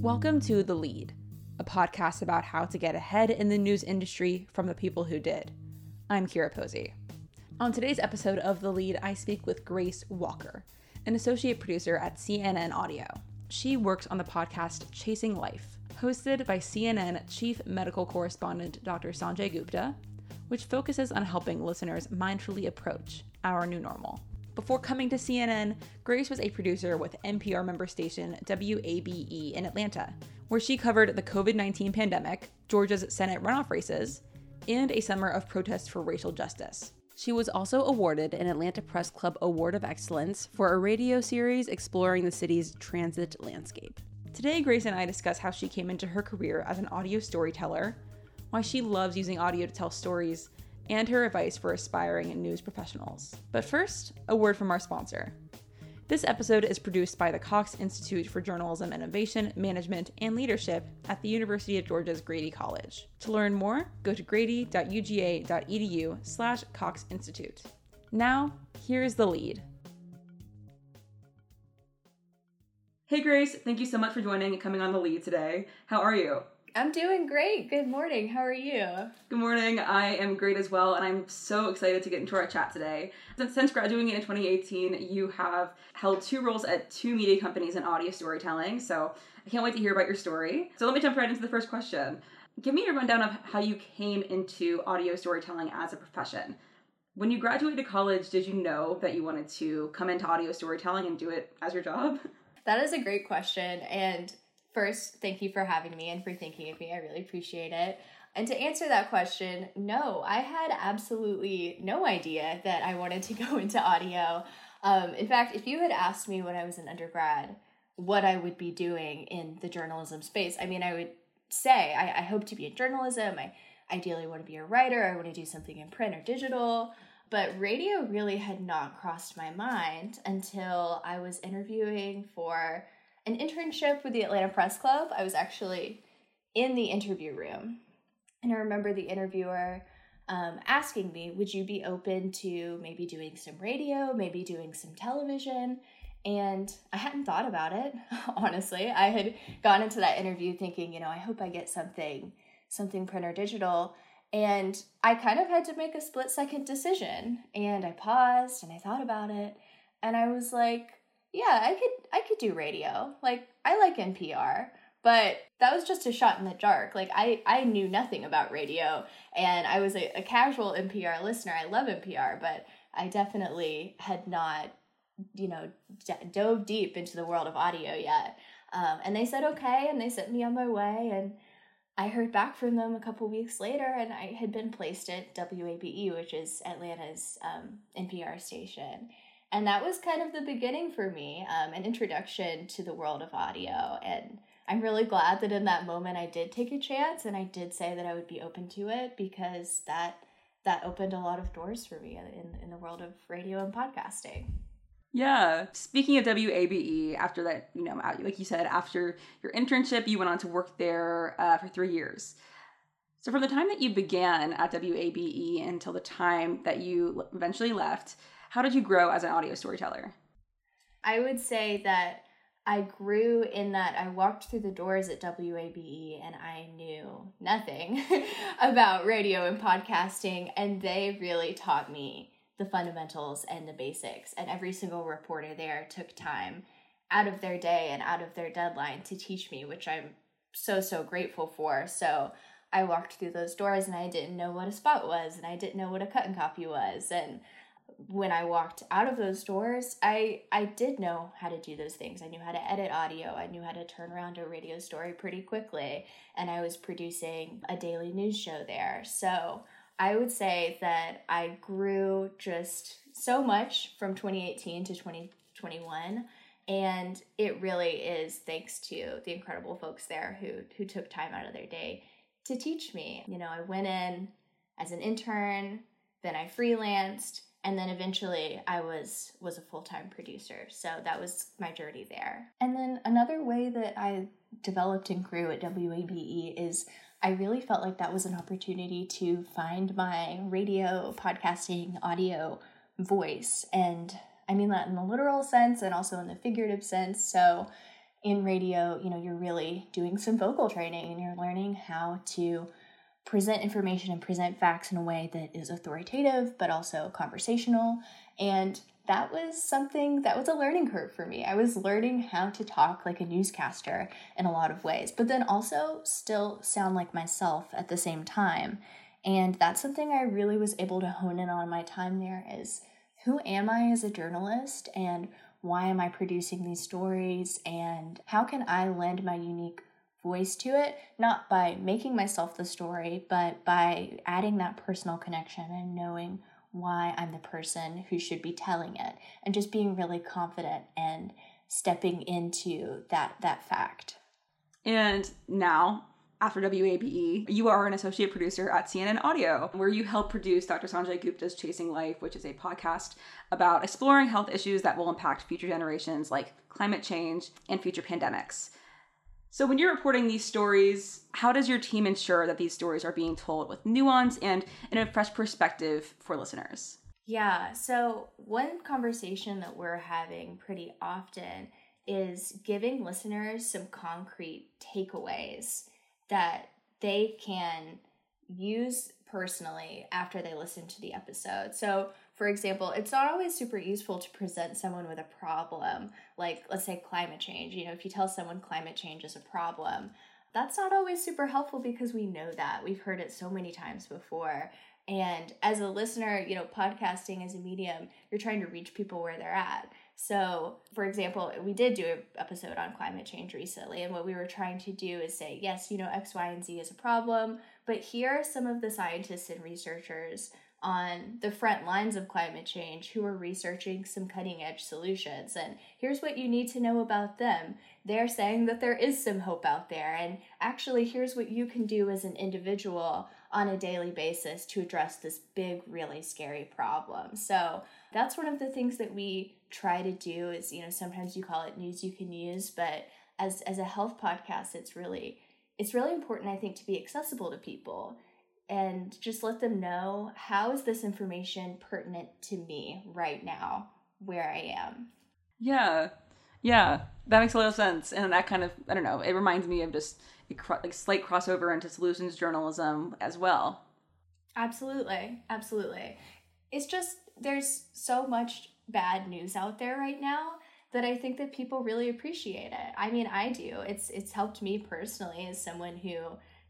Welcome to The Lead, a podcast about how to get ahead in the news industry from the people who did. I'm Kira Posey. On today's episode of The Lead, I speak with Grace Walker, an associate producer at CNN Audio. She works on the podcast Chasing Life, hosted by CNN chief medical correspondent Dr. Sanjay Gupta, which focuses on helping listeners mindfully approach our new normal. Before coming to CNN, Grace was a producer with NPR member station WABE in Atlanta, where she covered the COVID 19 pandemic, Georgia's Senate runoff races, and a summer of protests for racial justice. She was also awarded an Atlanta Press Club Award of Excellence for a radio series exploring the city's transit landscape. Today, Grace and I discuss how she came into her career as an audio storyteller, why she loves using audio to tell stories, and her advice for aspiring news professionals. But first, a word from our sponsor. This episode is produced by the Cox Institute for Journalism Innovation, Management, and Leadership at the University of Georgia's Grady College. To learn more, go to grady.uga.edu slash Cox Institute. Now, here's the lead. Hey Grace, thank you so much for joining and coming on the lead today. How are you? I'm doing great. Good morning. How are you? Good morning. I am great as well, and I'm so excited to get into our chat today. Since graduating in 2018, you have held two roles at two media companies in audio storytelling, so I can't wait to hear about your story. So let me jump right into the first question. Give me a rundown of how you came into audio storytelling as a profession. When you graduated college, did you know that you wanted to come into audio storytelling and do it as your job? That is a great question, and First, thank you for having me and for thinking of me. I really appreciate it. And to answer that question, no, I had absolutely no idea that I wanted to go into audio. Um, in fact, if you had asked me when I was an undergrad what I would be doing in the journalism space, I mean, I would say I, I hope to be in journalism. I ideally want to be a writer. I want to do something in print or digital. But radio really had not crossed my mind until I was interviewing for an internship with the Atlanta Press Club. I was actually in the interview room, and I remember the interviewer um, asking me, Would you be open to maybe doing some radio, maybe doing some television? And I hadn't thought about it, honestly. I had gone into that interview thinking, you know, I hope I get something, something print or digital. And I kind of had to make a split second decision. And I paused and I thought about it. And I was like, yeah, I could I could do radio. Like I like NPR, but that was just a shot in the dark. Like I I knew nothing about radio and I was a, a casual NPR listener. I love NPR, but I definitely had not, you know, d- dove deep into the world of audio yet. Um, and they said okay, and they sent me on my way, and I heard back from them a couple weeks later, and I had been placed at WABE, which is Atlanta's um, NPR station and that was kind of the beginning for me um, an introduction to the world of audio and i'm really glad that in that moment i did take a chance and i did say that i would be open to it because that that opened a lot of doors for me in, in the world of radio and podcasting yeah. Speaking of WABE, after that, you know, like you said, after your internship, you went on to work there uh, for three years. So, from the time that you began at WABE until the time that you eventually left, how did you grow as an audio storyteller? I would say that I grew in that I walked through the doors at WABE and I knew nothing about radio and podcasting, and they really taught me the fundamentals and the basics. And every single reporter there took time out of their day and out of their deadline to teach me, which I'm so, so grateful for. So I walked through those doors and I didn't know what a spot was, and I didn't know what a cut and copy was, and when I walked out of those doors, I I did know how to do those things. I knew how to edit audio. I knew how to turn around a radio story pretty quickly, and I was producing a daily news show there. So, I would say that I grew just so much from 2018 to 2021 and it really is thanks to the incredible folks there who who took time out of their day to teach me. You know, I went in as an intern, then I freelanced, and then eventually I was was a full-time producer. So that was my journey there. And then another way that I developed and grew at WABE is I really felt like that was an opportunity to find my radio, podcasting, audio voice. And I mean that in the literal sense and also in the figurative sense. So in radio, you know, you're really doing some vocal training and you're learning how to present information and present facts in a way that is authoritative but also conversational. And that was something that was a learning curve for me. I was learning how to talk like a newscaster in a lot of ways, but then also still sound like myself at the same time. And that's something I really was able to hone in on my time there is who am I as a journalist and why am I producing these stories and how can I lend my unique voice to it, not by making myself the story, but by adding that personal connection and knowing why I'm the person who should be telling it and just being really confident and stepping into that that fact. And now after WABE, you are an associate producer at CNN Audio, where you help produce Dr. Sanjay Gupta's Chasing Life, which is a podcast about exploring health issues that will impact future generations like climate change and future pandemics. So, when you're reporting these stories, how does your team ensure that these stories are being told with nuance and in a fresh perspective for listeners? Yeah, so one conversation that we're having pretty often is giving listeners some concrete takeaways that they can use personally after they listen to the episode. So, for example, it's not always super useful to present someone with a problem, like let's say climate change. You know, if you tell someone climate change is a problem, that's not always super helpful because we know that. We've heard it so many times before. And as a listener, you know, podcasting as a medium, you're trying to reach people where they're at. So, for example, we did do an episode on climate change recently, and what we were trying to do is say, yes, you know, X, Y, and Z is a problem, but here are some of the scientists and researchers on the front lines of climate change who are researching some cutting edge solutions. And here's what you need to know about them. They're saying that there is some hope out there. And actually, here's what you can do as an individual on a daily basis to address this big, really scary problem. So that's one of the things that we try to do is, you know, sometimes you call it news you can use, but as as a health podcast, it's really it's really important, I think, to be accessible to people and just let them know how is this information pertinent to me right now where I am. Yeah. Yeah, that makes a lot of sense. And that kind of, I don't know, it reminds me of just a like slight crossover into solutions journalism as well. Absolutely. Absolutely. It's just there's so much bad news out there right now that I think that people really appreciate it. I mean, I do. It's it's helped me personally as someone who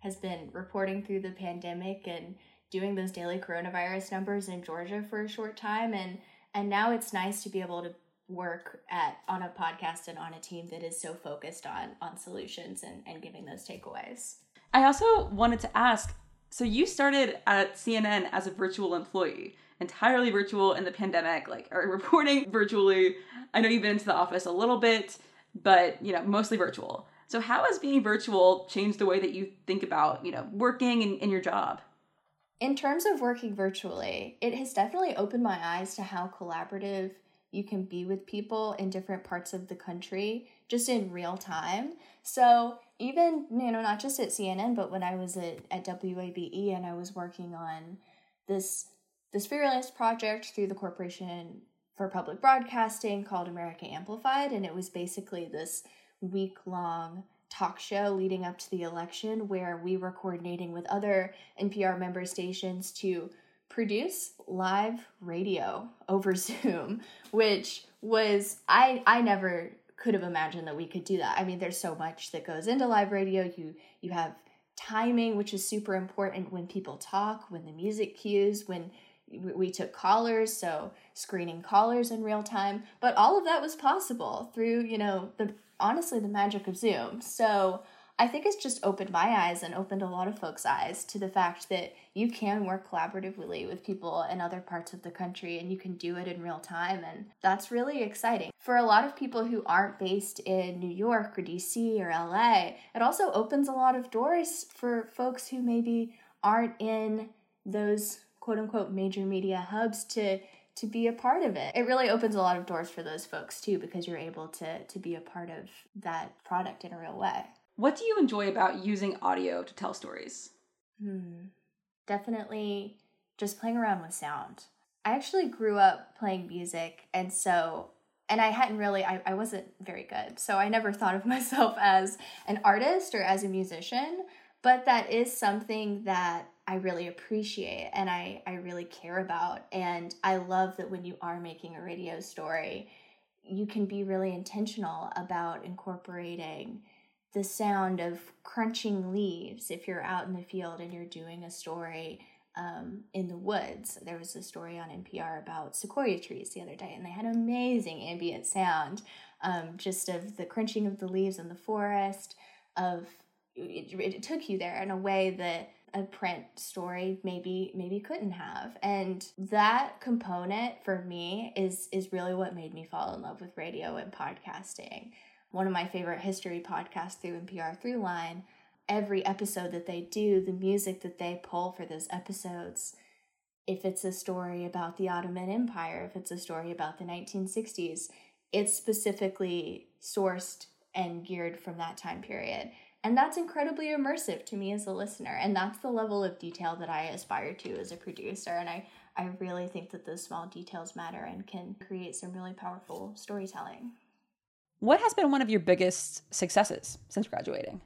has been reporting through the pandemic and doing those daily coronavirus numbers in Georgia for a short time and and now it's nice to be able to work at on a podcast and on a team that is so focused on on solutions and, and giving those takeaways. I also wanted to ask so you started at CNN as a virtual employee, entirely virtual in the pandemic, like or reporting virtually. I know you've been into the office a little bit, but you know, mostly virtual. So how has being virtual changed the way that you think about, you know, working in, in your job? In terms of working virtually, it has definitely opened my eyes to how collaborative you can be with people in different parts of the country just in real time. So even, you know, not just at CNN, but when I was at, at WABE and I was working on this this freelance project through the Corporation for Public Broadcasting called America Amplified, and it was basically this week long talk show leading up to the election where we were coordinating with other NPR member stations to produce live radio over Zoom, which was I I never could have imagined that we could do that. I mean, there's so much that goes into live radio. You you have timing, which is super important when people talk, when the music cues, when we took callers, so screening callers in real time. But all of that was possible through, you know, the honestly the magic of Zoom. So I think it's just opened my eyes and opened a lot of folks' eyes to the fact that you can work collaboratively with people in other parts of the country and you can do it in real time. And that's really exciting. For a lot of people who aren't based in New York or DC or LA, it also opens a lot of doors for folks who maybe aren't in those quote unquote major media hubs to to be a part of it. It really opens a lot of doors for those folks too because you're able to to be a part of that product in a real way. What do you enjoy about using audio to tell stories? Hmm. Definitely just playing around with sound. I actually grew up playing music and so and I hadn't really, I, I wasn't very good. So I never thought of myself as an artist or as a musician, but that is something that I really appreciate and I, I really care about. And I love that when you are making a radio story, you can be really intentional about incorporating the sound of crunching leaves if you're out in the field and you're doing a story um, in the woods. There was a story on NPR about sequoia trees the other day, and they had amazing ambient sound, um, just of the crunching of the leaves in the forest. Of it, it took you there in a way that a print story maybe maybe couldn't have and that component for me is is really what made me fall in love with radio and podcasting one of my favorite history podcasts through npr throughline every episode that they do, the music that they pull for those episodes, if it's a story about the Ottoman Empire, if it's a story about the 1960s, it's specifically sourced and geared from that time period. And that's incredibly immersive to me as a listener. And that's the level of detail that I aspire to as a producer. And I, I really think that those small details matter and can create some really powerful storytelling. What has been one of your biggest successes since graduating?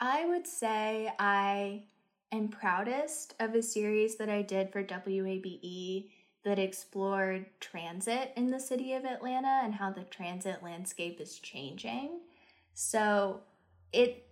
I would say I am proudest of a series that I did for WABE that explored transit in the city of Atlanta and how the transit landscape is changing. So it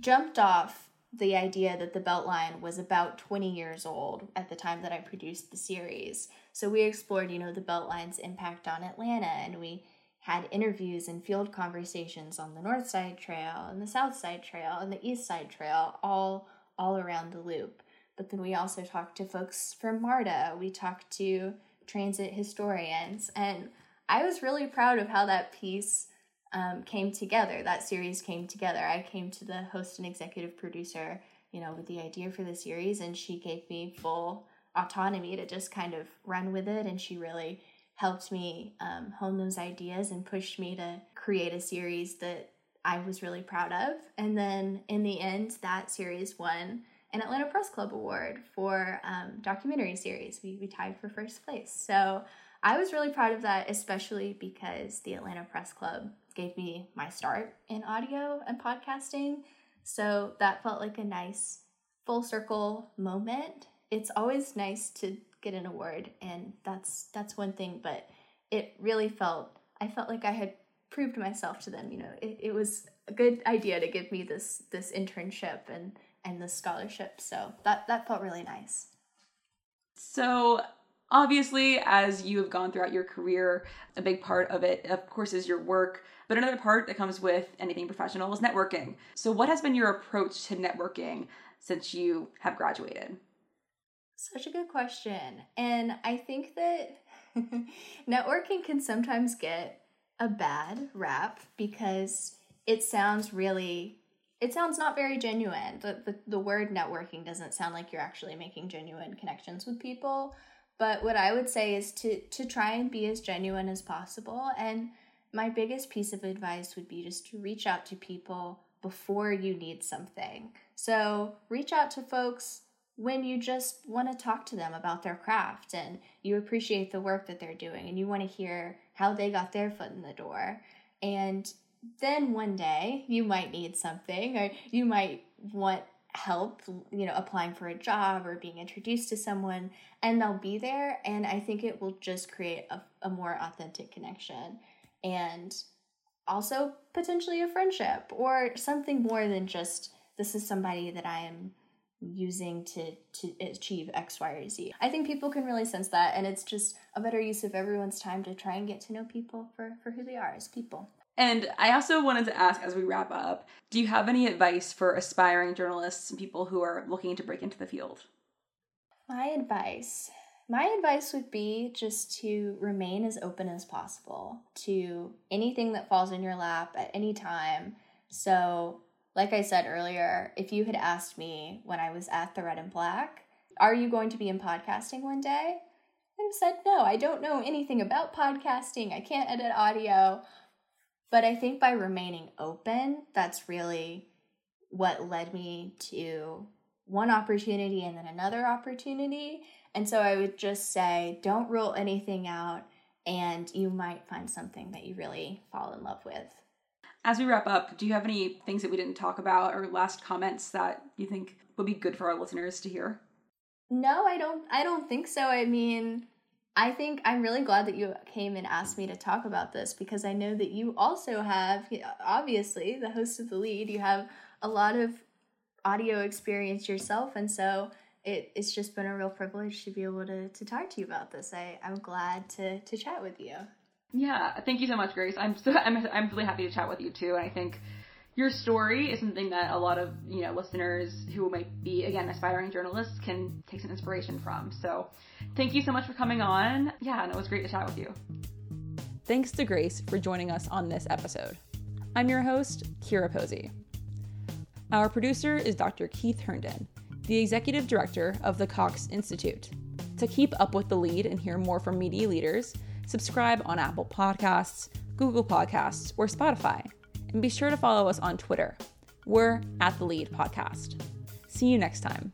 jumped off the idea that the Beltline was about 20 years old at the time that I produced the series. So we explored, you know, the Beltline's impact on Atlanta and we had interviews and field conversations on the North Side Trail and the South Side Trail and the East Side Trail, all all around the loop. But then we also talked to folks from MARTA. We talked to transit historians, and I was really proud of how that piece um, came together. That series came together. I came to the host and executive producer, you know, with the idea for the series, and she gave me full autonomy to just kind of run with it, and she really helped me um, hone those ideas and pushed me to create a series that I was really proud of. And then in the end, that series won an Atlanta Press Club award for um, documentary series. We, we tied for first place. So I was really proud of that, especially because the Atlanta Press Club gave me my start in audio and podcasting. So that felt like a nice full circle moment. It's always nice to get an award and that's that's one thing but it really felt i felt like i had proved myself to them you know it, it was a good idea to give me this this internship and and the scholarship so that that felt really nice so obviously as you have gone throughout your career a big part of it of course is your work but another part that comes with anything professional is networking so what has been your approach to networking since you have graduated such a good question. And I think that networking can sometimes get a bad rap because it sounds really it sounds not very genuine. The, the the word networking doesn't sound like you're actually making genuine connections with people. But what I would say is to to try and be as genuine as possible. And my biggest piece of advice would be just to reach out to people before you need something. So reach out to folks when you just want to talk to them about their craft and you appreciate the work that they're doing and you want to hear how they got their foot in the door. And then one day you might need something or you might want help, you know, applying for a job or being introduced to someone, and they'll be there. And I think it will just create a, a more authentic connection and also potentially a friendship or something more than just this is somebody that I am using to to achieve x y or z i think people can really sense that and it's just a better use of everyone's time to try and get to know people for for who they are as people and i also wanted to ask as we wrap up do you have any advice for aspiring journalists and people who are looking to break into the field my advice my advice would be just to remain as open as possible to anything that falls in your lap at any time so like I said earlier, if you had asked me when I was at the Red and Black, are you going to be in podcasting one day? I'd have said, no, I don't know anything about podcasting. I can't edit audio. But I think by remaining open, that's really what led me to one opportunity and then another opportunity. And so I would just say, don't rule anything out and you might find something that you really fall in love with. As we wrap up, do you have any things that we didn't talk about or last comments that you think would be good for our listeners to hear? No, I don't I don't think so. I mean, I think I'm really glad that you came and asked me to talk about this because I know that you also have obviously the host of the lead, you have a lot of audio experience yourself and so it, it's just been a real privilege to be able to, to talk to you about this. I, I'm glad to, to chat with you. Yeah, thank you so much, Grace. I'm so I'm I'm really happy to chat with you too. And I think your story is something that a lot of you know listeners who might be again aspiring journalists can take some inspiration from. So, thank you so much for coming on. Yeah, and it was great to chat with you. Thanks to Grace for joining us on this episode. I'm your host, Kira Posey. Our producer is Dr. Keith Herndon, the executive director of the Cox Institute. To keep up with the lead and hear more from media leaders, subscribe on Apple Podcasts, Google Podcasts, or Spotify. And be sure to follow us on Twitter. We're at the Lead Podcast. See you next time.